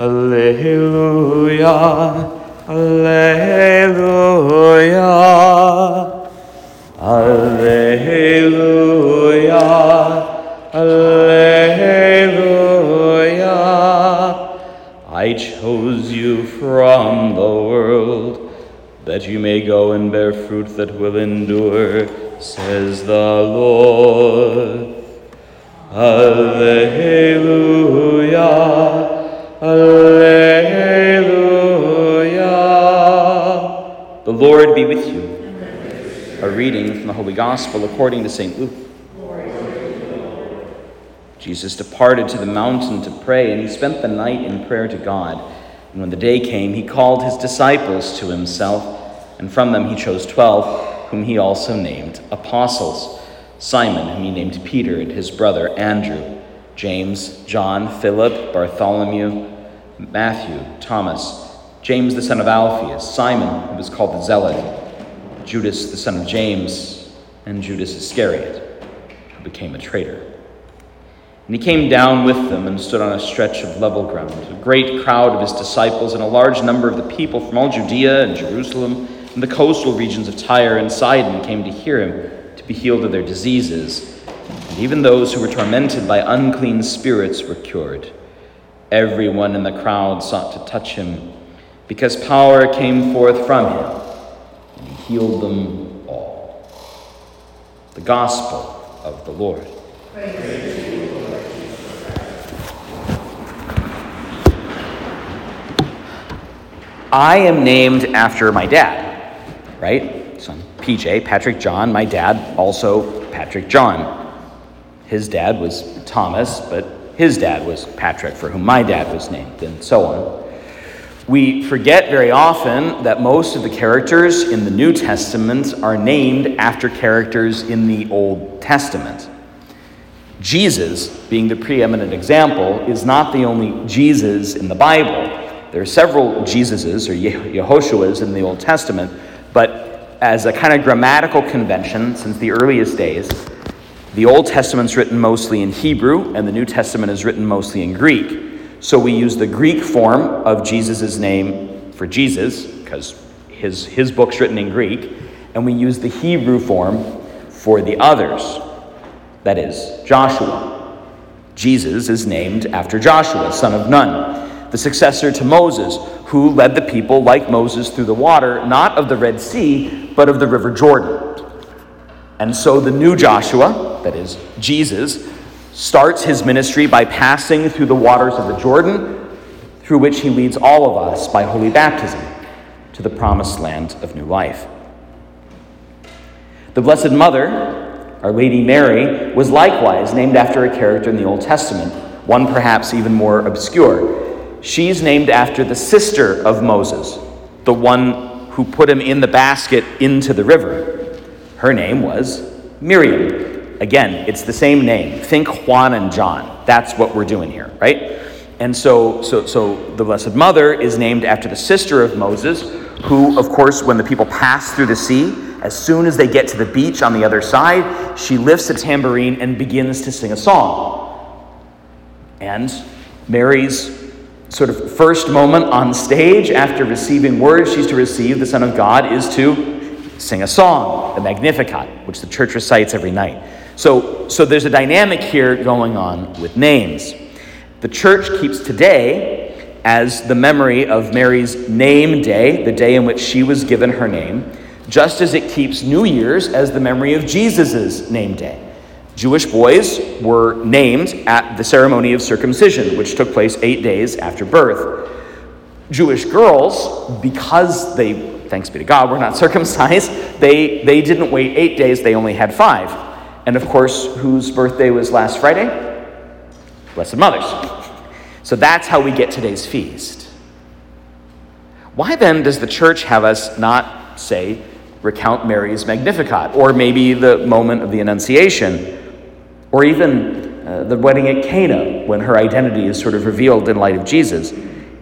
Alleluia, Alleluia, Alleluia, Alleluia. I chose you from the world that you may go and bear fruit that will endure, says the Lord. Alleluia, Lord be with you. A reading from the Holy Gospel according to St. Luke. Jesus departed to the mountain to pray, and he spent the night in prayer to God. And when the day came, he called his disciples to himself, and from them he chose twelve, whom he also named apostles Simon, whom he named Peter, and his brother Andrew, James, John, Philip, Bartholomew, Matthew, Thomas, James the son of Alphaeus, Simon, who was called the Zealot, Judas the son of James, and Judas Iscariot, who became a traitor. And he came down with them and stood on a stretch of level ground. A great crowd of his disciples and a large number of the people from all Judea and Jerusalem and the coastal regions of Tyre and Sidon came to hear him to be healed of their diseases. And even those who were tormented by unclean spirits were cured. Everyone in the crowd sought to touch him because power came forth from him, and he healed them all. The Gospel of the Lord. I am named after my dad, right? So I'm PJ, Patrick John. My dad, also Patrick John. His dad was Thomas, but his dad was Patrick, for whom my dad was named, and so on. We forget very often that most of the characters in the New Testament are named after characters in the Old Testament. Jesus, being the preeminent example, is not the only Jesus in the Bible. There are several Jesuses or Yehoshuas in the Old Testament, but as a kind of grammatical convention since the earliest days, the Old Testament's written mostly in Hebrew and the New Testament is written mostly in Greek. So we use the Greek form of Jesus' name for Jesus, because his, his book's written in Greek, and we use the Hebrew form for the others. That is, Joshua. Jesus is named after Joshua, son of Nun, the successor to Moses, who led the people like Moses through the water, not of the Red Sea, but of the River Jordan. And so the new Joshua, that is, Jesus, starts his ministry by passing through the waters of the Jordan, through which he leads all of us by holy baptism to the promised land of new life. The Blessed Mother, Our Lady Mary, was likewise named after a character in the Old Testament, one perhaps even more obscure. She's named after the sister of Moses, the one who put him in the basket into the river. Her name was Miriam. Again, it's the same name. Think Juan and John. That's what we're doing here, right? And so, so, so the Blessed Mother is named after the sister of Moses, who, of course, when the people pass through the sea, as soon as they get to the beach on the other side, she lifts a tambourine and begins to sing a song. And Mary's sort of first moment on stage after receiving word she's to receive the Son of God is to sing a song, the Magnificat, which the church recites every night. So, so there's a dynamic here going on with names. The church keeps today as the memory of Mary's name day, the day in which she was given her name, just as it keeps New Year's as the memory of Jesus' name day. Jewish boys were named at the ceremony of circumcision, which took place eight days after birth. Jewish girls, because they, thanks be to God, were not circumcised, they, they didn't wait eight days, they only had five. And of course, whose birthday was last Friday? Blessed Mother's. So that's how we get today's feast. Why then does the church have us not say, recount Mary's Magnificat, or maybe the moment of the Annunciation, or even uh, the wedding at Cana when her identity is sort of revealed in light of Jesus?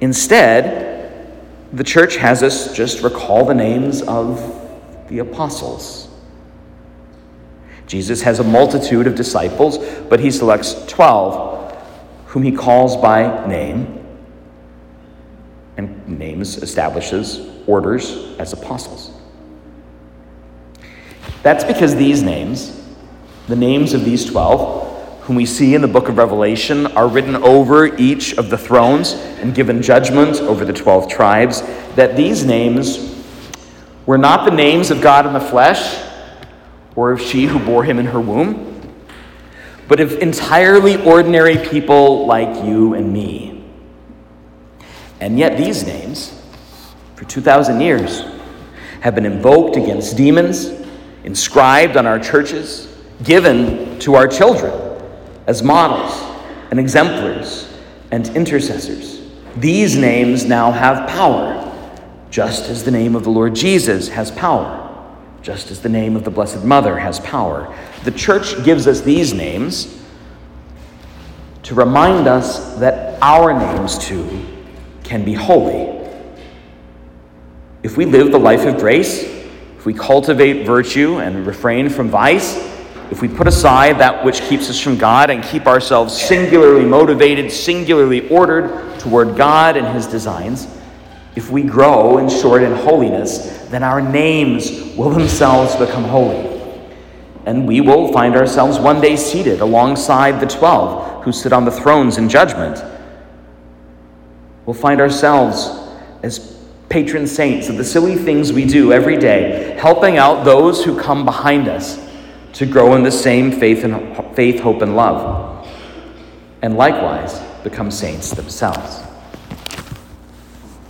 Instead, the church has us just recall the names of the apostles. Jesus has a multitude of disciples, but he selects 12 whom he calls by name. and names establishes orders as apostles. That's because these names, the names of these 12, whom we see in the book of Revelation, are written over each of the thrones and given judgment over the 12 tribes, that these names were not the names of God in the flesh or of she who bore him in her womb, but of entirely ordinary people like you and me. And yet, these names, for 2,000 years, have been invoked against demons inscribed on our churches, given to our children as models and exemplars and intercessors. These names now have power, just as the name of the Lord Jesus has power, just as the name of the Blessed Mother has power. The church gives us these names to remind us that our names too can be holy. If we live the life of grace, if we cultivate virtue and refrain from vice, if we put aside that which keeps us from God and keep ourselves singularly motivated, singularly ordered toward God and His designs, if we grow in short in holiness, then our names will themselves become holy. And we will find ourselves one day seated alongside the twelve who sit on the thrones in judgment. We'll find ourselves as patron saints of the silly things we do every day, helping out those who come behind us to grow in the same faith and faith, hope, and love, and likewise become saints themselves.